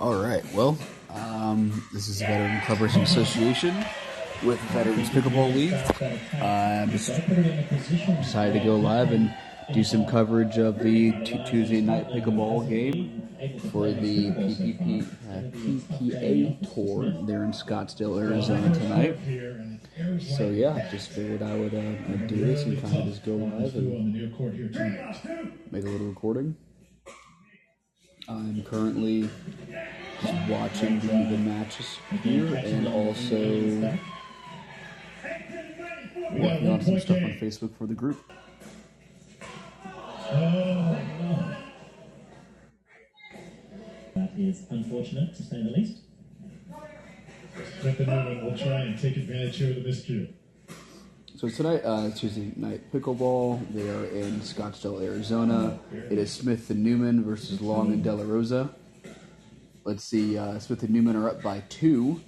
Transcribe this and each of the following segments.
All right. Well, um, this is Veteran Coverage Association with Veterans Pickleball League. I um, decided to go live and do some coverage of the t- Tuesday night pickleball game for the PPP, uh, PPA tour there in Scottsdale, Arizona tonight. So yeah, just figured I would, uh, do this and kind of just go live and make a little recording. I'm currently watching the, the matches here and also working on some stuff on Facebook for the group. That is unfortunate, to say the least. Stephen Newman will try and take advantage here of the miscue. So tonight, uh, Tuesday night pickleball. They are in Scottsdale, Arizona. It is Smith and Newman versus Loong and De La Rosa. Let's see, uh, Smith and Newman are up by two.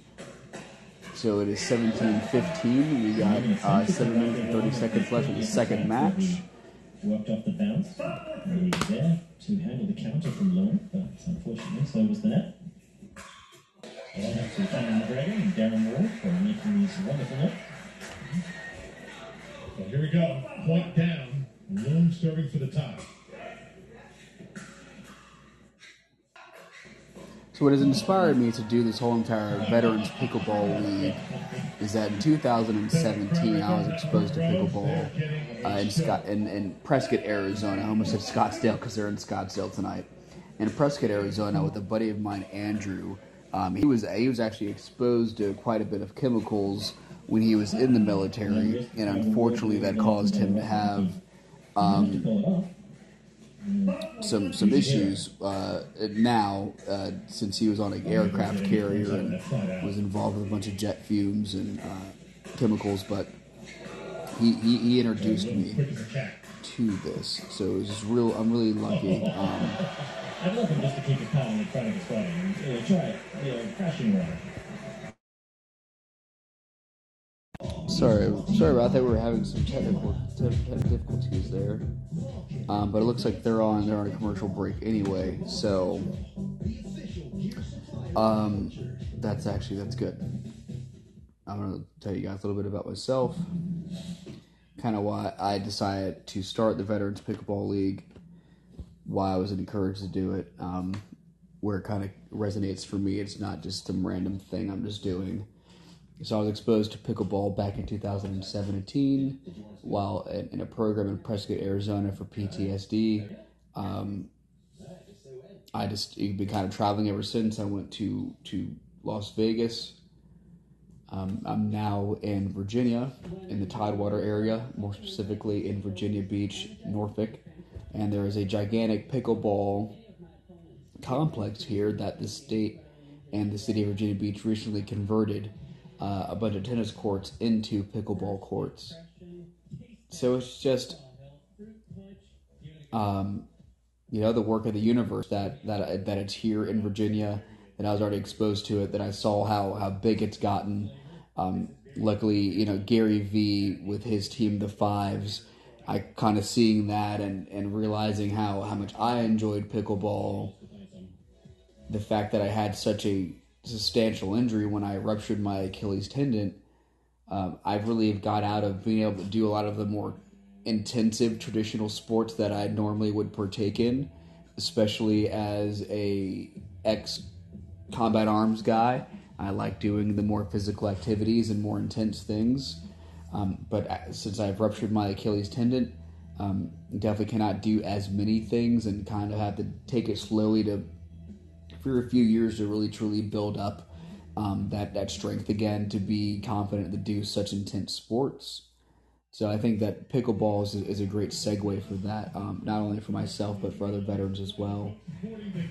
So it is 17-15. We got uh, 7 minutes and 30 seconds left in the second match. Worked off the bounce. Was there to handle the counter from Loong, but unfortunately, so was the net. Well, have to Conor McGregor and Darren Ward for making these wonderful Here we go. Point down. Loong serving for the tie. So what has inspired me to do this whole entire Veterans Pickleball League is that in 2017 I was exposed to pickleball uh, in, Scott, in, in Prescott, Arizona. I almost said Scottsdale because they're in Scottsdale tonight. In Prescott, Arizona, with a buddy of mine, Andrew. Um, he was he was actually exposed to quite a bit of chemicals when he was in the military, and unfortunately that caused him to have um, it some some issues uh, now uh, since he was on an aircraft carrier and was involved with a bunch of jet fumes and uh, chemicals. But he, he, he introduced me to this, so it was real. I'm really lucky. Um, I'd love him just to keep pad on the front of his uh, try it, you know, crashing water. Sorry, sorry about that. We were having some technical te- te- difficulties there, um, but it looks like they're on they're on a commercial break anyway. So um, that's actually that's good. I'm gonna tell you guys a little bit about myself, kind of why I decided to start the Veterans Pickleball League, why I was encouraged to do it, um, where it kind of resonates for me. It's not just some random thing I'm just doing. So I was exposed to pickleball back in 2017 while in, a program in Prescott, Arizona for PTSD. Um, I just been kind of traveling ever since. I went to to Las Vegas. Um, I'm now in Virginia, in the Tidewater area, more specifically in Virginia Beach, Norfolk, and there is a gigantic pickleball complex here that the state and the city of Virginia Beach recently converted uh, a bunch of tennis courts into pickleball courts. So it's just, um, you know, the work of the universe that that that it's here in Virginia. That I was already exposed to it. That I saw how how big it's gotten. Um, luckily, you know, Gary V with his team, the Fives. I kind of seeing that and, and realizing how, how much I enjoyed pickleball the fact that I had such a substantial injury when I ruptured my Achilles tendon, um, I've really got out of being able to do a lot of the more intensive traditional sports that I normally would partake in, especially as a ex combat arms guy. I like doing the more physical activities and more intense things. Um, but uh, since I've ruptured my Achilles tendon, um, definitely cannot do as many things and kind of have to take it slowly to for a few years to really truly build up um, that that strength again to be confident to do such intense sports. So I think that pickleball is a, is a great segue for that, um, not only for myself but for other veterans as well.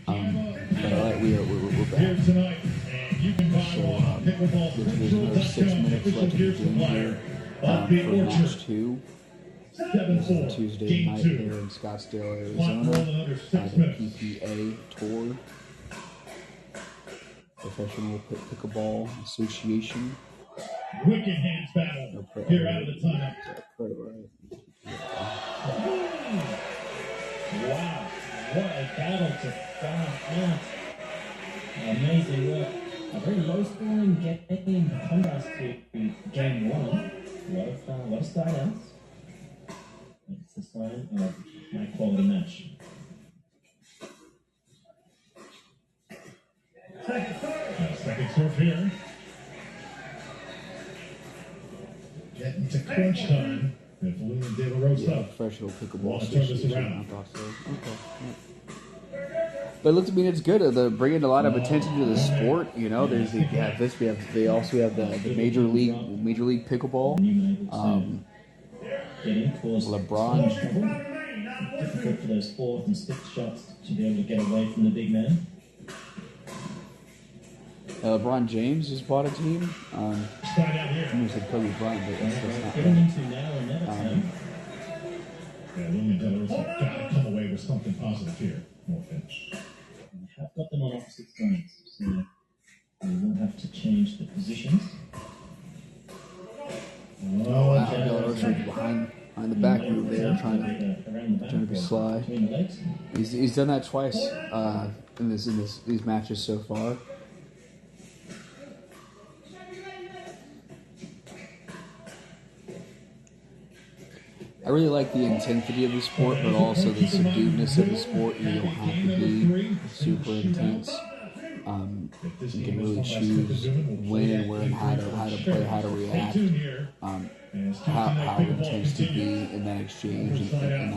Um, but all right, we are we're, we're back. So um, there's, another six minutes left gear the here um, for match two. 7-4. Tuesday night here in Scottsdale, Arizona. six the. PPA Tour, Professional Pick- Pickleball Association. Wicked hands battle. Here out of the time. uh, Wow. What a battle to start out. amazing work. A very low scoring game in contrast to game one. A lot of, uh, lot of start. It's the sign of high quality match. Second serve here. Getting to crunch time. If William De La Rosa. Yeah, professional pickleball Wanna turn this association. around. I thought so. Okay. yeah. But it looks, I mean, it's good. They're bringing a lot of attention to the sport. You know, there's the, yeah, this. We have. They also have the, the major league, major league pickleball. And you've been able to Um, get in, cause LeBron. so much trouble. Difficult for those fourth and sixth shots to be able to get away from the big man. Uh, LeBron James just bought a team. Um, Start out I here. almost said Kobe Bryant, but that's, that's not Getting right. into now or never time. Yeah, William De La got to come away with something positive here. More finish. We have got them on opposite sides, so we will have to change the positions. Oh, Wow, and Del Rosa behind, behind the back move there, trying to. around the back trying to be sly. the legs. He's, he's done that twice uh, in this in this these matches so far. I really like the intensity of the sport, but also the subduedness of the sport. You don't have to be super intense. Um, you can really choose when and where and how to how to play, how to react, um, how, how intense to be in that exchange and, and,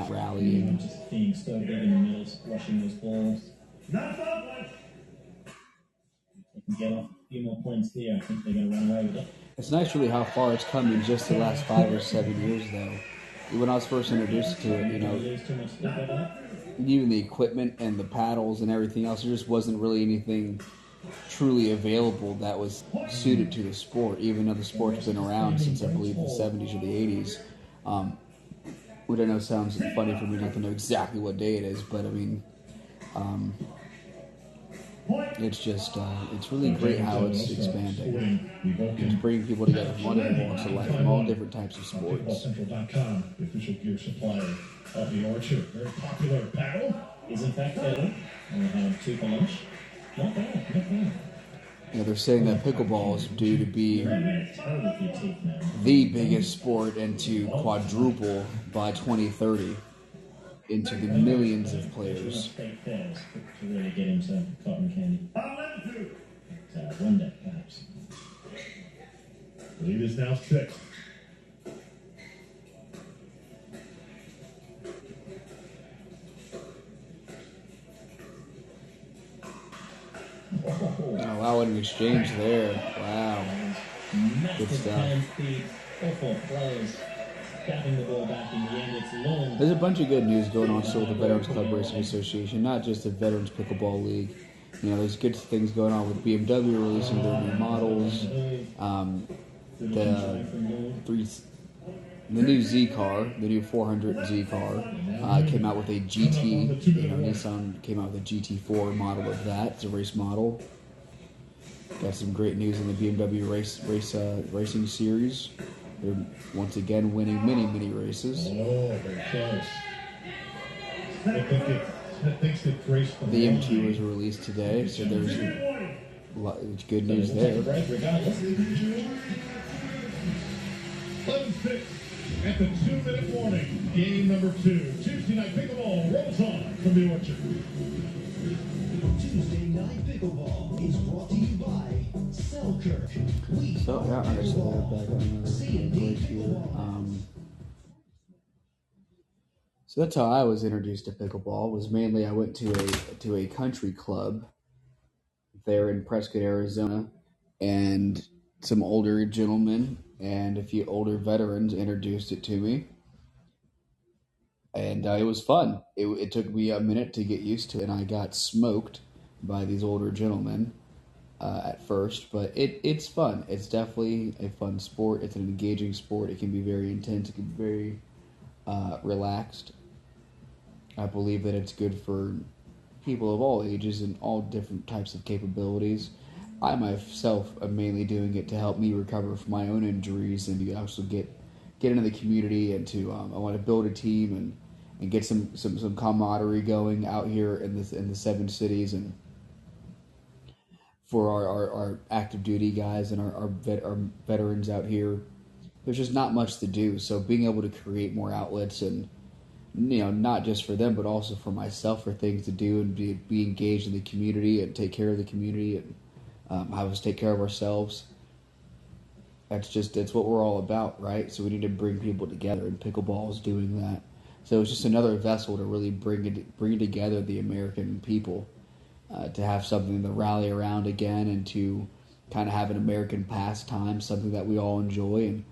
that a few more points there, I think they're going to run away with it. It's nice, really, how far it's come in just the last five or seven years, though. When I was first introduced to it, you know, even the equipment and the paddles and everything else, there just wasn't really anything truly available that was suited to the sport, even though the sport's been around since I believe the 70s or the 80s. Um, which I know sounds funny for me not to know exactly what day it is, but I mean, um, it's just, uh, it's really great how it's expanding. It's bringing people together from all different walks of life, from all different types of sports. The official gear supplier of the Orchard. Very popular paddle. Is in fact better. And we have two for lunch. Not bad, not bad. Know, they're saying that pickleball is due to be Terrible for your teeth now. the biggest sport and to quadruple by 2030 into the millions of players. To one day, perhaps. Lead is now six. Oh, wow, what an exchange there. Wow. massive stuff. There's a bunch of good news going on still with the Veterans Club Racing Association, not just the Veterans Pickleball League. You know, there's good things going on with BMW releasing their new models. Um, the three, the new Z car, the new 400 Z car, uh, came out with a GT. You know, Nissan came out with a GT4 model of that. It's a race model. Got some great news in the BMW race race uh, racing series. They're once again winning many many races. Oh, very close. I think it, Smith thinks it raced from The line. MT was released today, so there's a lot, it's good news We'll take a there. break regardless. 11-6 at the two-minute warning. Game number two. Tuesday night pickleball rolls on from the Orchard. Tuesday Night Pickleball is brought to you by We So yeah, so they're back on the. Um, so that's how I was introduced to pickleball. Was mainly I went to a to a country club there in Prescott, Arizona, and some older gentlemen and a few older veterans introduced it to me, and uh, it was fun. It, it took me a minute to get used to it, and I got smoked by these older gentlemen uh, at first, but it, it's fun. It's definitely a fun sport. It's an engaging sport. It can be very intense. It can be very uh, relaxed. I believe that it's good for people of all ages and all different types of capabilities. I myself am mainly doing it to help me recover from my own injuries and to also get get into the community and to um, I want to build a team and, and get some, some, some camaraderie going out here in the in the seven cities and for our, our, our active duty guys and our our, vet, our veterans out here. There's just not much to do. So being able to create more outlets and you know not just for them but also for myself for things to do and be, be engaged in the community and take care of the community and um, have us take care of ourselves that's just that's what we're all about right so we need to bring people together and pickleball is doing that so it's just another vessel to really bring it bring together the american people uh, to have something to rally around again and to kind of have an american pastime something that we all enjoy and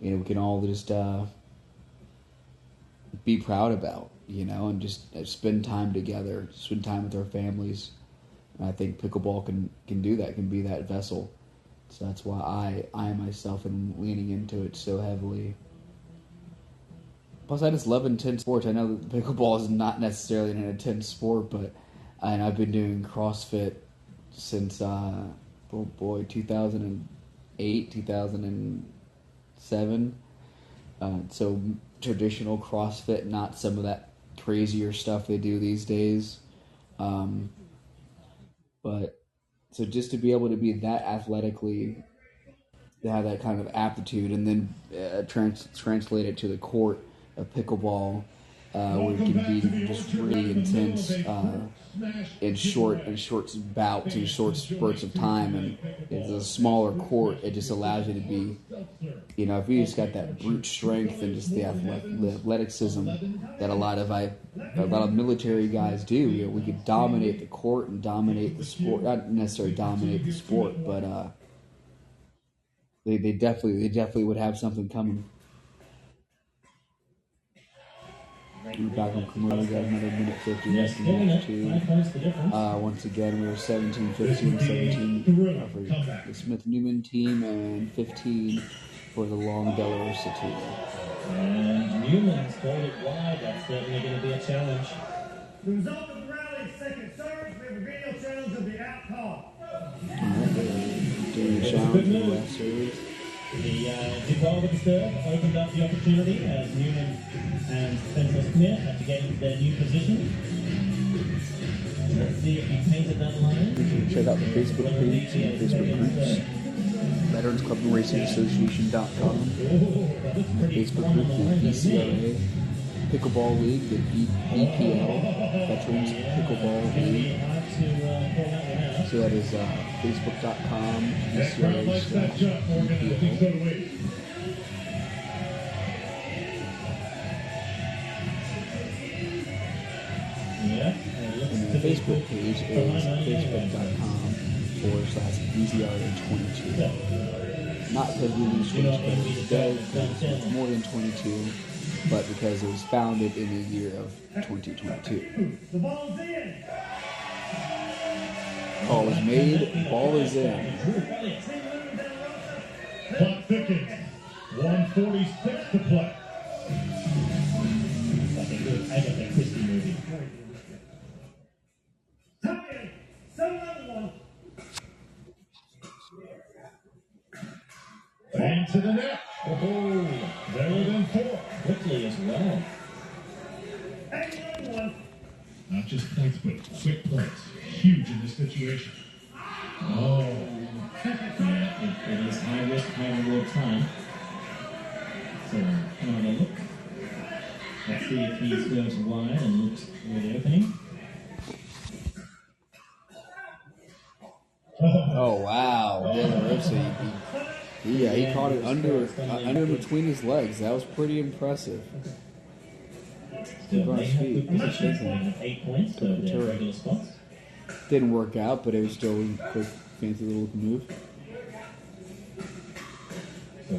you know we can all just uh, be proud about, you know, and just uh, spend time together, spend time with our families. And I think pickleball can can do that, can be that vessel. So that's why I I myself am leaning into it so heavily. Plus, I just love intense sports. I know that pickleball is not necessarily an intense sport, but and I've been doing CrossFit since uh, oh boy, 2008, 2007. Uh, so traditional CrossFit, not some of that crazier stuff they do these days. Um, but so just to be able to be that athletically, to have that kind of aptitude, and then uh, trans- translate it to the court of pickleball, uh, where it can be just really intense uh, in short in short bouts and short spurts of time, and it's a smaller court. It just allows you to be you know, if you just got that brute strength and just the, athleticism that a lot of I, a lot of military guys do, you know, we could dominate the court and dominate the sport. Not necessarily dominate the sport, but uh, they they definitely they definitely would have something coming. We're back on commercial. Got another minute fifty Yes, left in killing match two. The difference. Uh, once again, we were 17 15 17 uh, for the Smith Newman team and 15 for the Loong Delarosa team. and Newman's called it wide. That's certainly going to be a challenge. The result of the rally is second service. We have a video challenge of the out call. Alright, they're doing a challenge for the last service. The uh, Duval serve opened up the opportunity as Newman and Spencer Smith had to get into their new position. Let's see if he painted that line. Check out the Facebook page and Facebook groups. Veterans Club and Racing Association.com. The Facebook group, the VCRA. Pickleball League, the VPL. Veterans Pickleball League. To uh, call that one out. So that is uh, facebook.com, That crowd VCRA likes that jump, Morgan. I think so do. Yeah, and it looks And to the Facebook page is facebook.com forward slash VCRA22. Not because we use switch, but it's dead, because it's more than 22, but because it was founded in the year of 2022. The ball's in. Call is made, ball is in. Clock thickens. 146 to play. a good Agatha Christie movie. Tuck in. Some one. And to the net. Oh, Better than four. quickly as well. Not just points, but quick points. Huge in this situation. Oh, Yeah, it, it is high risk, high reward time. So, another look. Let's see if he goes wide and looks for the opening. Oh, wow. De La he, he, yeah, he caught it under, uh, under between his legs. That was pretty impressive. Still, Good they have speed. good positions. They eight points, so they're regular spots. Didn't work out, but it was still a quick, fancy little move. I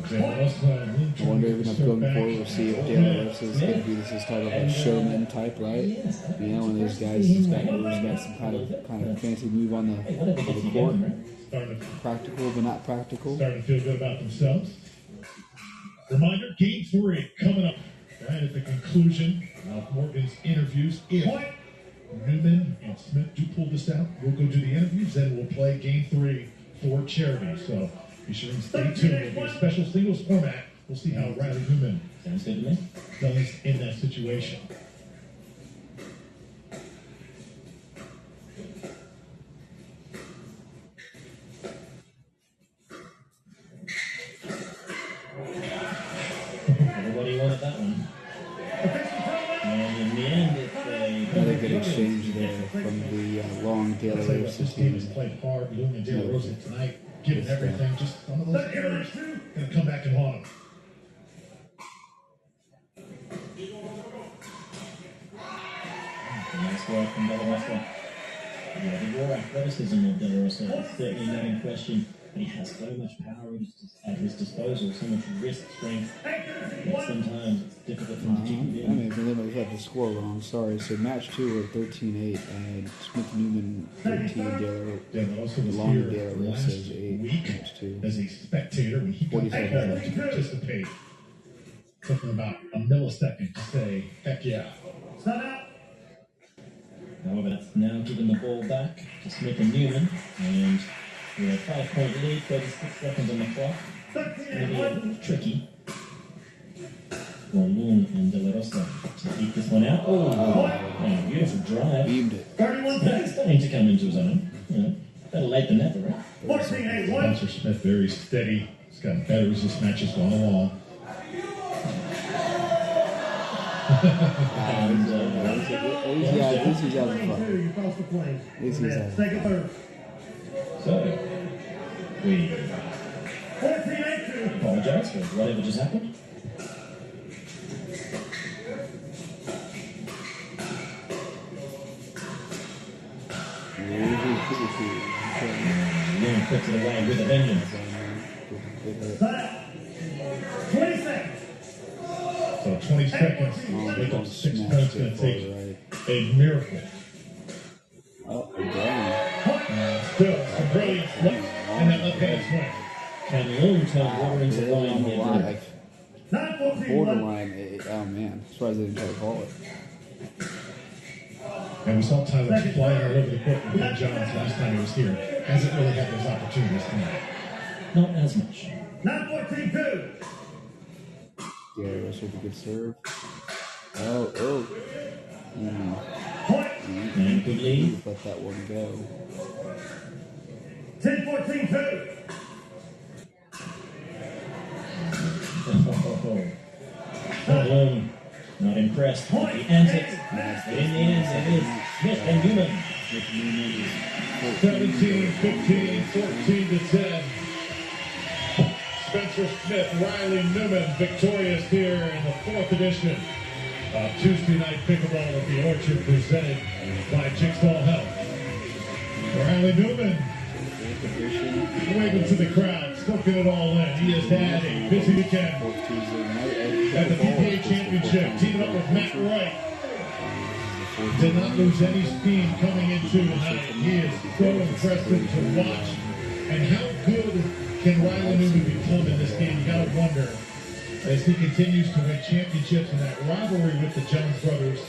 wonder if enough going forward, we'll see if La Rosa is going to be this is type of a showman type, right? You know, one of those guys who's got, who's got some kind of kind of fancy move on the, on the court. Practical, but not practical. starting to feel good about themselves. Reminder, game three coming up. Right at the conclusion of Morgan's interviews. If Newman and Smith do pull this out, we'll go do the interviews, then we'll play game three for charity. So be sure and stay tuned. It'll be a special singles format. We'll see how Riley Newman Sounds good to me. does in that situation. This team has team. played hard. Loong and De La Rosa tonight, giving Just, everything. Just some of those Second errors and two. going to come back and haunt them. Nice work from De La Rosa. Yeah, the raw athleticism of De La Rosa is certainly not in question, but he has so much power at his, at his disposal, so much wrist strength, that sometimes it's difficult for to keep uh-huh. I mean, the had the score wrong. Sorry. So match two were 13-8, and Smith Newman 13. De La De La Rosa was Loong here De La Rosa last is eight. week Match two. as a spectator when he got 47 to participate. Something about a millisecond to say, heck yeah. Timeout. However, that's now given the ball back to Smith and Newman, and we have five point lead, 36 seconds on the clock. 13 Maybe and a little tricky for Loong and De La Rosa to keep this one out. Oh, wow, beautiful drive. Beamed it. 31 He's seconds. starting to come into his own. You know, better late than never, right? 14 and one. Spencer Smith very steady. He's gotten better as this match has gone along. And uh, At least he- at least he has- at least he's having Plane fun. two, you cross the plane. At least he's having Second third. so we 14 and two. apologize for whatever just happened. Puts it away with a vengeance. Timeout. 20 seconds. So 20 seconds. Make up six points going to take a miracle. Oh, again. Uh, still, some brilliant luck in that left-handed swing. Can Loong turn water into Really wine on the here? line, today? like 9 14 one. borderline. eh, Oh man, surprised they didn't try to call it. And we saw Tyler flying all over the court with Ben Johns last time he was here. Hasn't really had those opportunities tonight. Not as much. 9 14 2. Yeah, Russell with a good serve. Oh, oh. Mm, Point. And good lead. let that one go. 10 14 2. Loong not impressed with the antics. But in the end, it is Smith and Newman. 17, 15, 14 to 10. Spencer Smith, Riley Newman, victorious here in the fourth edition of Tuesday Night Pickleball at the Orchard, presented by Jigsaw Health. Riley Newman waving to the crowd, soaking it all in. He has had a busy weekend at the PPA Championship, teaming up with Matt Wright. Did not lose any steam coming into tonight. He is so impressive to watch. And how good can Riley Newman become in this game? You gotta wonder as he continues to win championships in that rivalry with the Johns brothers.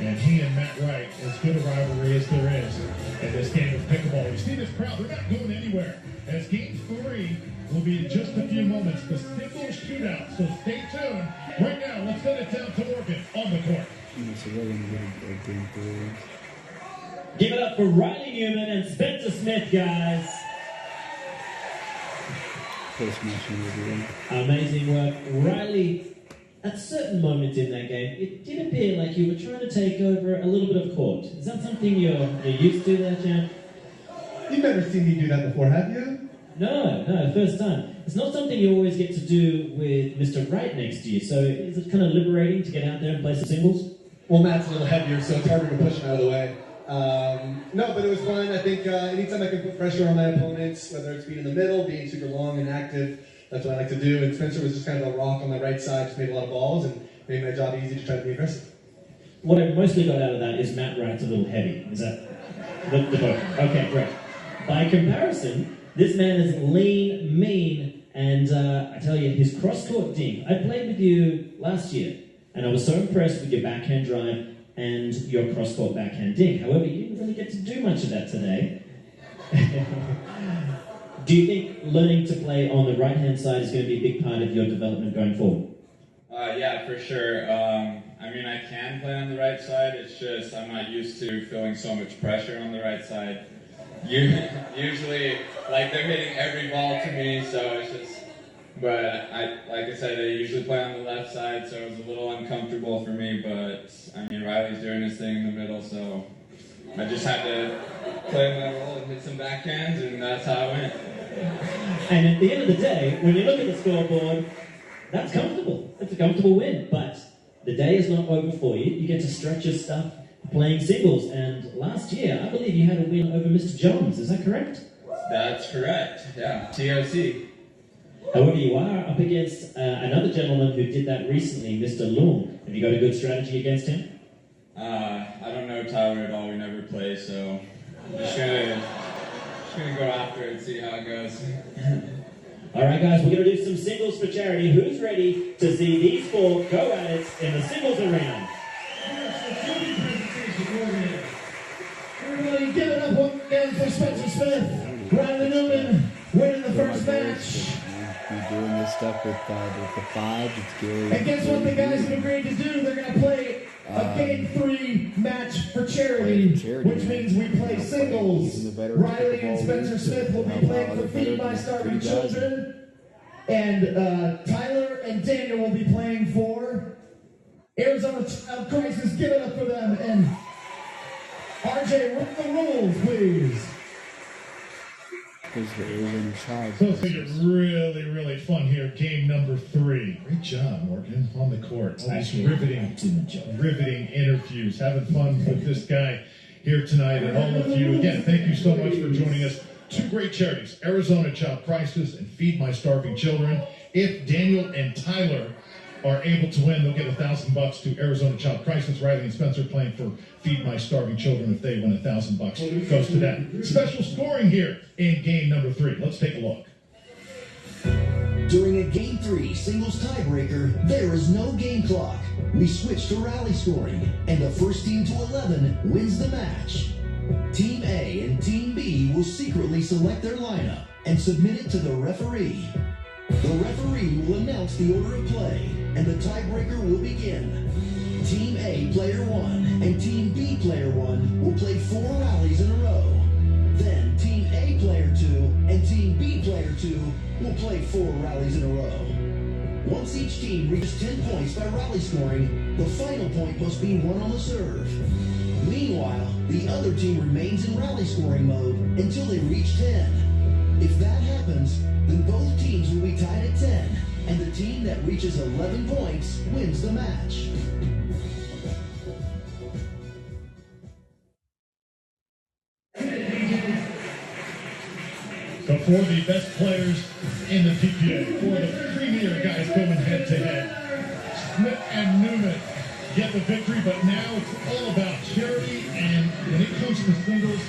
And he and Matt Wright, as good a rivalry as there is in this game of pickleball. You see this crowd, they're not going anywhere. As game three will be in just a few moments, the single shootout. So stay tuned. Right now, let's send it down to Morgan on the court. So they're gonna get a, a game three. Give it up for Riley Newman and Spencer Smith, guys. Post match interview. Amazing work. Riley, at certain moments in that game, it did appear like you were trying to take over a little bit of court. Is that something you're, you're used to there, champ? You've never seen me do that before, have you? No, no, first time. It's not something you always get to do with Mr. Wright next to you, so is it kind of liberating to get out there and play some singles? Well, Matt's a little heavier, so it's harder to push him out of the way. Um, no, but it was fun. I think uh, anytime I can put pressure on my opponents, whether it's being in the middle, being super long and active, that's what I like to do. And Spencer was just kind of a rock on the right side, just made a lot of balls and made my job easy to try to be aggressive. What I mostly got out of that is Matt Wright's a little heavy. Is that the, the book? Okay, great. By comparison, this man is lean, mean, and uh, I tell you, his cross-court dink. I played with you last year, and I was so impressed with your backhand drive and your cross-court backhand dink. However, you didn't really get to do much of that today. do you think learning to play on the right-hand side is going to be a big part of your development going forward? Uh, yeah, for sure. Um, I mean, I can play on the right side. It's just I'm not used to feeling so much pressure on the right side. Usually, like they're hitting every ball to me, so it's just but I, like I said, I usually play on the left side, so it was a little uncomfortable for me. But I mean, Riley's doing his thing in the middle, so I just had to play my role and hit some backhands, and that's how it went. And at the end of the day, when you look at the scoreboard, that's comfortable. It's a comfortable win. But the day is not over for you. You get to stretch your stuff playing singles. And last year, I believe you had a win over Mr. Johns. Is that correct? That's correct. Yeah, TOC. However, you are up against uh, another gentleman who did that recently, Mr. Loong. Have you got a good strategy against him? Uh, I don't know Tyler at all. We never play, so I'm just gonna just gonna go after it and see how it goes. All right, guys, we're to do some singles for charity. Who's ready to see these four go at it in the singles arena? Everybody give it up again for Spencer Smith. Riley Newman winning the first match. Be doing this stuff with, uh, with the five. It's Gary. And guess what the guys have agreed to do? They're going to play a game three match for charity, charity, which means we play singles. Using the veteran Riley and Spencer Smith will be playing for Feed My Starving. Children. And uh, Tyler and Daniel will be playing for Arizona Child Crisis. Give it up for them. And RJ, run the rules, please. Because the Arizona Child. So it's going to get really, really fun here. Game number three. Great job, Morgan, on the court. All these riveting, too much job. riveting interviews. Having fun with this guy here tonight. And all of you, again, thank you so much for joining us. Two great charities, Arizona Child Crisis and Feed My Starving Children. If Daniel and Tyler are able to win, they'll get a thousand bucks to Arizona Child Crisis. Riley and Spencer playing for Feed My Starving Children. If they win a thousand bucks, goes to that. Special scoring here in game number three. Let's take a look. During a Game 3 singles tiebreaker, there is no game clock. We switch to rally scoring, and the first team to 11 wins the match. Team A and Team B will secretly select their lineup and submit it to the referee. The referee will announce the order of play, and the tiebreaker will begin. Team A, player 1, and Team B, player 1, will play four rallies in a row. Then Team A player 2 and Team B player 2 will play four rallies in a row. Once each team reaches 10 points by rally scoring, the final point must be won on the serve. Meanwhile, the other team remains in rally scoring mode until they reach 10. If that happens, then both teams will be tied at 10, and the team that reaches 11 points wins the match. For the best players in the PPA, for the premier guys going head to head, Smith and Newman get the victory, but now it's all about charity, and when it comes to singles,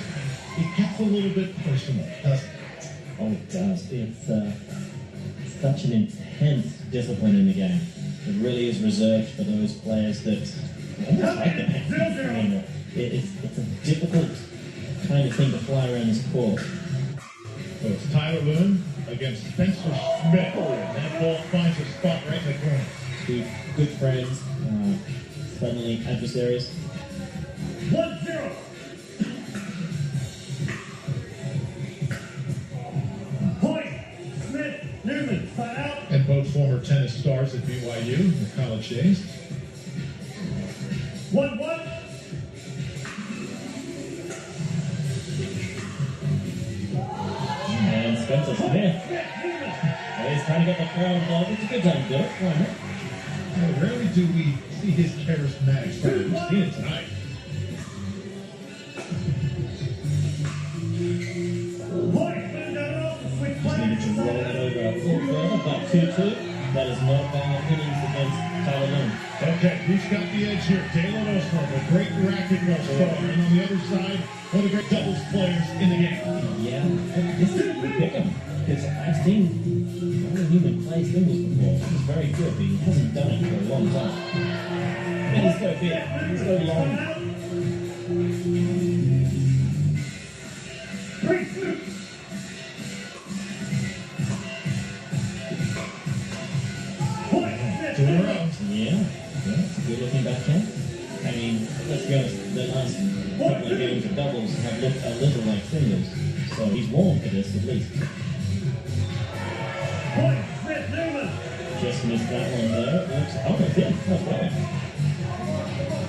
it gets a little bit personal, doesn't it? Oh gosh, it's uh, such an intense discipline in the game. It really is reserved for those players that like the it, it's, it's a difficult kind of thing to fly around this court. So it's Tyler Loong against Spencer Smith. And that ball finds a spot right in the corner. Two good friends, uh, adversaries. 1-0. Former tennis stars at BYU, the college days. One one. And Spencer Smith. Well, he's trying to get the crowd involved. It's a good time to do it. Why? Now, rarely do we see his charismatic side. We've seen it tonight. Point. Smith down low. Switch Just needed to roll that over a little further, but 2-2. That is not bad innings against Tyler Loong. Okay, who's got the edge here? Dalen Osborne, a great racquetball star. And on the other side, Yeah, yeah, it's a good looking backhand. I mean, let's be honest, the last couple of games of doubles have looked a little like singles. So he's warm for this at least. Point. Smith. Newman. Just missed that one there. Looks, oh, it did. Oh, well.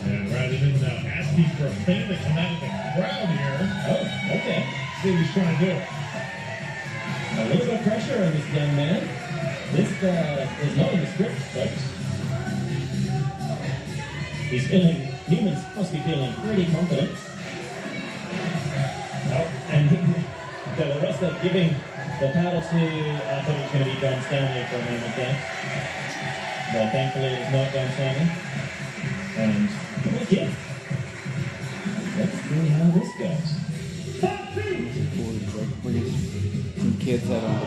And Riley Newman now asking for a fan to come out of the crowd here. Oh, okay. See what he's trying to do. Giving the paddle to, I thought it was going to be Don Stanley for a moment there. But thankfully it was not Don Stanley. And at Let's see how this goes. Some kids out on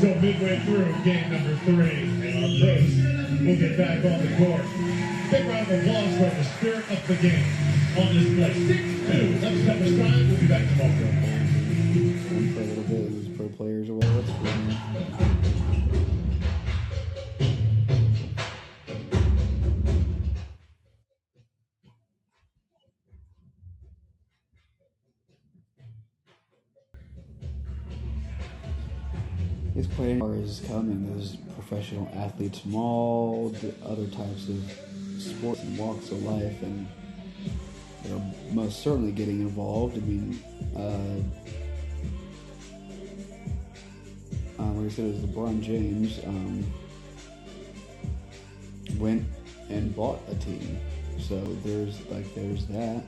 So midway through game number three, uh, and our pros will get back on the court. Big round of applause for the spirit of the game on display. Six two. Let's step aside. We'll be back tomorrow. Is coming. There's professional athletes from all the other types of sports and walks of life, and they're most certainly getting involved. I mean, uh, um, like I said, it was LeBron James um, went and bought a team. So there's like there's that.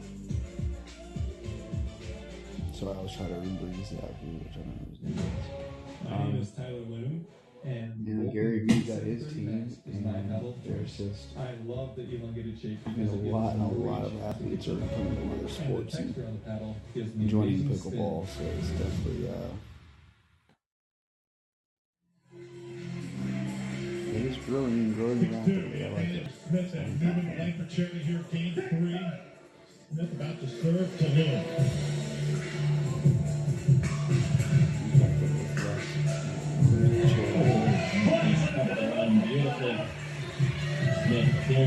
So I was trying to remember exactly which I don't know his name is. My name is Tyler Loong, and You know, Gary Vee got his team, Max is my and there's just I love the elongated shape because a lot, a lot of athletes are coming from other And the sports and texture on the paddle gives me joining pickleball. So it's definitely uh, it is growing and growing rapidly. I like it. Smith and Newman playing for charity here. Game three. Smith about to serve to Loong.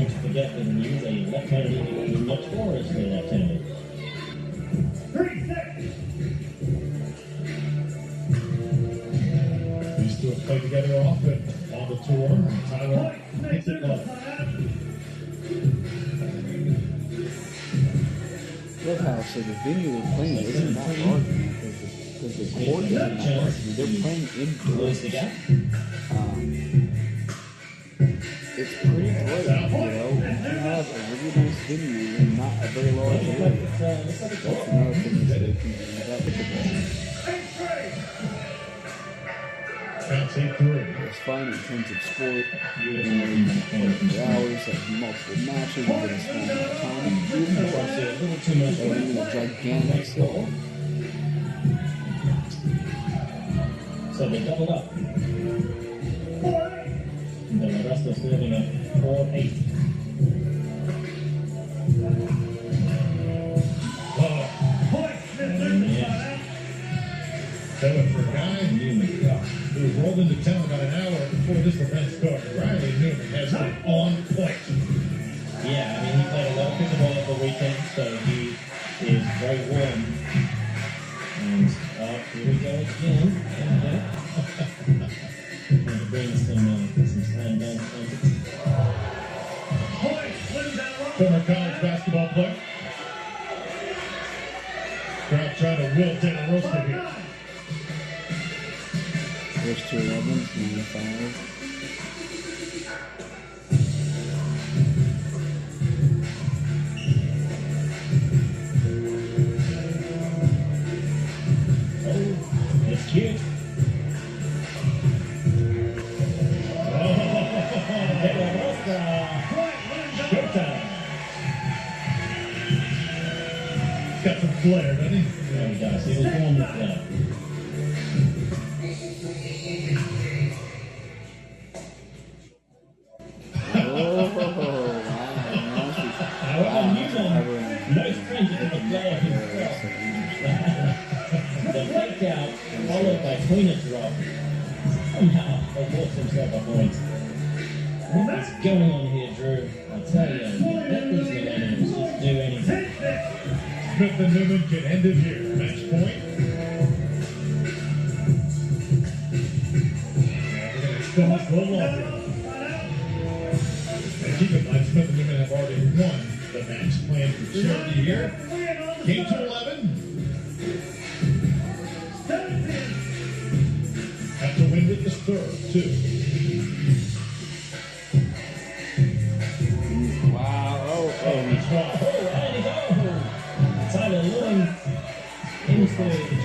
Smith appearing to forget that he is a left-handed, he was notoriously left-handed. Three seconds. These two have played together often on the tour. Tyler hits it low. love how so the venue they're playing isn't that large because the, because the court isn't that large. They're playing Close the indoors. gap. Um, it's pretty great, you know. You have a really nice venue and not a very large area, that's another thing that they can do about pickleball. It's fun in terms of sport. You know, you can for hours, have multiple matches, you get a small amount of time. Beautiful. Unfortunately, a little too much I mean, a gigantic skill. So they doubled up. And then the rest of serving at 4 8. Yeah. So for a guy Newman. who was rolled into town about an hour before this event started, Got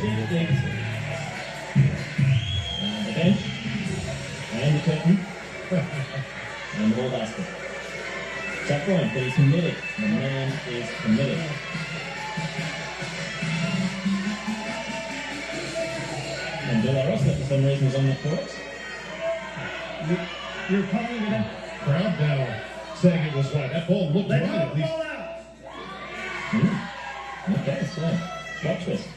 the bench. And the curtain. and the ball basket. Tough point, but he's committed. The man is committed. And De La Rosa, for some reason, is on the court. You're calling it out. Crowd now saying it was wide. That ball looked right call at least. ball out. Okay, so, watch this.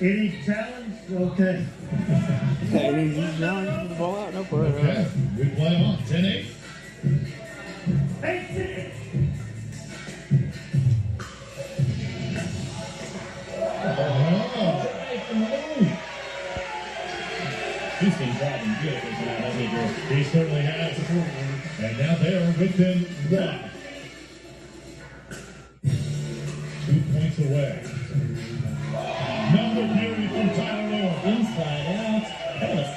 Any challenge? Okay. Hey, he's John, the ball out. No problem. Okay, we play on. 10 8. Eight six. Oh, Drive. He's been driving beautifully tonight, hasn't he, he certainly has. And now they are within one.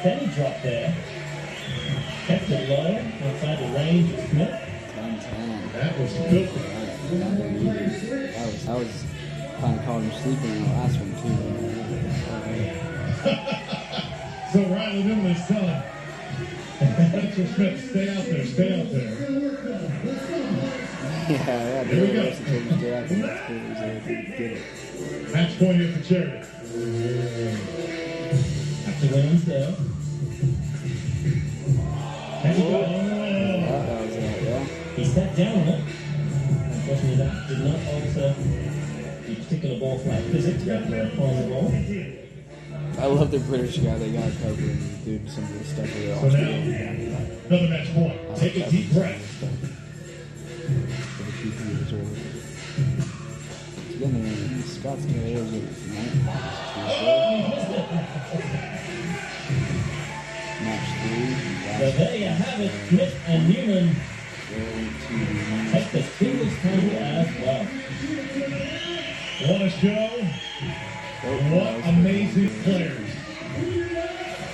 Steady drop there. Kept it low, outside the range of Smith. 10 10. That was filthy. That was, I was kind of calling you sleeping in the last one, too. So Riley Newman is telling Spencer Smith, stay out there, stay out there. Yeah, yeah. Here we go. were to that, that's cool. He's able to get it. Match point here for charity. After Williams there. He got Yeah, that was it, yeah. He stepped down on it. Unfortunately, that did not alter the particular ball flight physics the ball. I love the British guy they got covering doing some of the stuff with the So now, another match point. Take a deep breath. for the PP as well. Again, Scott's got So there you have it. Smith and Newman take the singles title as well. What a show. What amazing players.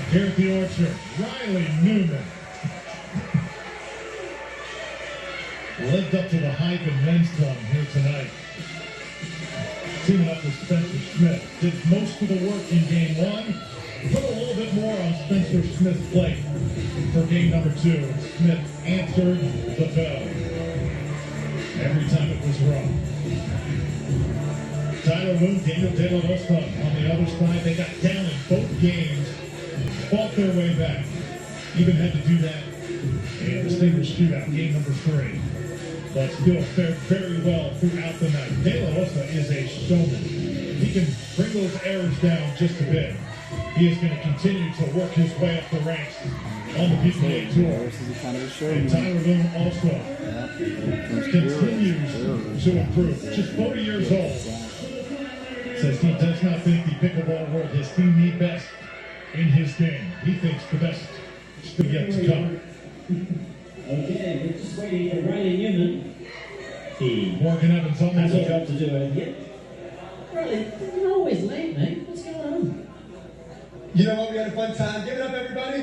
Here at the Orchard, Riley Newman. Lived up to the hype and then some here tonight. Teaming up with Spencer Smith. Did most of the work in game one. Put a little bit more on Spencer Smith's plate for game number two. Smith answered the bell. Every time it was wrong. Tyler Loong, Daniel De La Rosa on the other side. They got down in both games, fought their way back. Even had to do that in a distinguished shootout, game number three. But still fared very well throughout the night. De La Rosa is a showman. He can bring those errors down just a bit. He is going to continue to work his way up the ranks on the PPA Tour. This is kind of a show. And Tyler Loong also Yeah. continues to improve. Just 40 years old. Says he does not think the pickleball world has seen the best in his game. He thinks the best is still yet to come. Okay, we're just waiting for Riley Newman. He Morgan Evans on has a the job to do eh? over here. Riley, you're always late, mate. What's going on? You know what? We had a fun time. Give it up, everybody.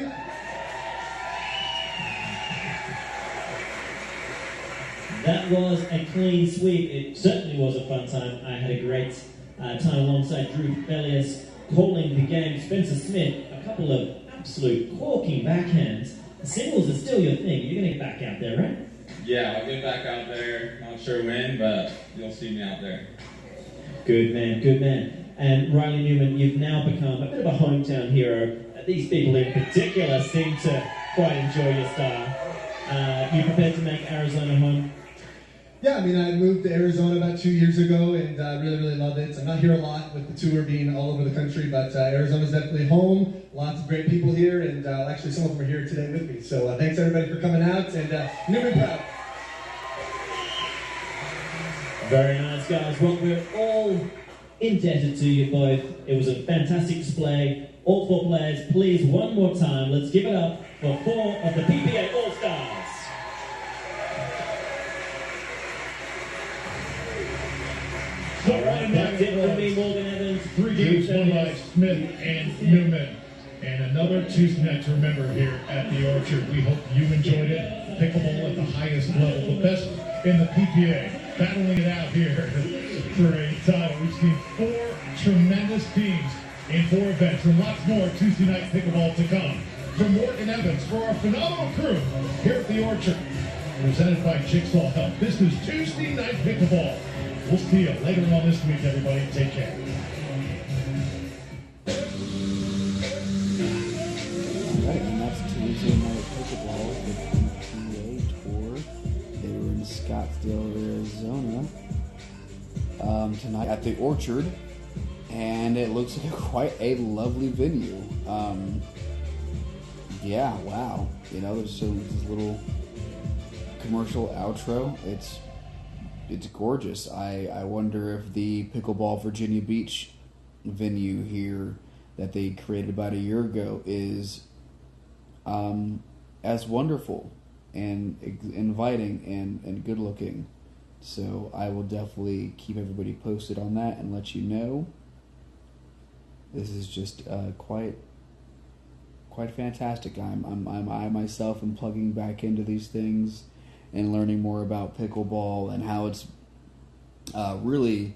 That was a clean sweep. It certainly was a fun time. I had a great uh, time alongside Drew Bellius calling the game. Spencer Smith, a couple of absolute corking backhands. Singles is still your thing. You're going to get back out there, right? Yeah, I'll get back out there. Not sure when, but you'll see me out there. Good man, good man. And Riley Newman, you've now become a bit of a hometown hero. These people in particular seem to quite enjoy your style. Uh, you prepared to make Arizona home? yeah, I mean, I moved to Arizona about two years ago and uh, really, really love it. I'm not here a lot with the tour being all over the country, but uh, Arizona's definitely home. Lots of great people here, and uh, actually, some of them are here today with me. So uh, thanks everybody for coming out, and uh, Newman proud. Very nice, guys. Well, we're all indebted to you both. It was a fantastic display. All four players, please, one more time, let's give it up for four of the PPA All Stars. All right, that's it from me, Morgan Evans. Three games won by Smith and Newman. And another Tuesday night to remember here at the Orchard. We hope you enjoyed it. Pickleball at the highest level, the best in the PPA. Battling it out here for a four tremendous teams in four events, and lots more Tuesday night pickleball to come. From Morgan Evans for our phenomenal crew here at the Orchard, presented by Jigsaw Health. This is Tuesday night pickleball. We'll see you later on this week, everybody. Take care. And that's Tuesday night pickleball with the tour. They were in Scottsdale, Arizona. Um, tonight at the Orchard, and it looks like quite a lovely venue. Um, yeah, wow. You know, there's some this little commercial outro. It's it's gorgeous. I, I wonder if the Pickleball Virginia Beach venue here that they created about a year ago is um, as wonderful and inviting and, and good looking. So I will definitely keep everybody posted on that and let you know. This is just uh, quite quite fantastic. I'm, I'm, I'm I myself am plugging back into these things and learning more about pickleball and how it's uh, really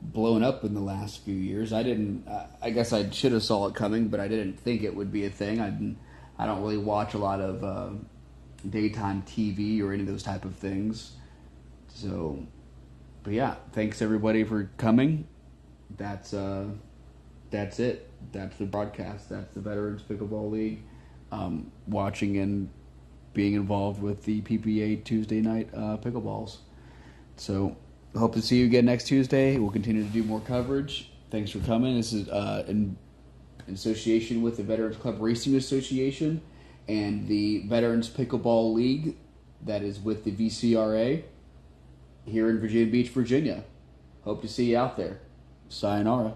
blown up in the last few years. I didn't. I guess I should have saw it coming, but I didn't think it would be a thing. I didn't. I don't really watch a lot of uh, daytime TV or any of those type of things. So, but yeah, thanks everybody for coming. That's uh, that's it. That's the broadcast. That's the Veterans Pickleball League. Um, watching and being involved with the PPA Tuesday night uh, pickleballs. So, hope to see you again next Tuesday. We'll continue to do more coverage. Thanks for coming. This is uh, in, in association with the Veterans Club Racing Association and the Veterans Pickleball League that is with the VCRA here in Virginia Beach, Virginia. Hope to see you out there. Sayonara.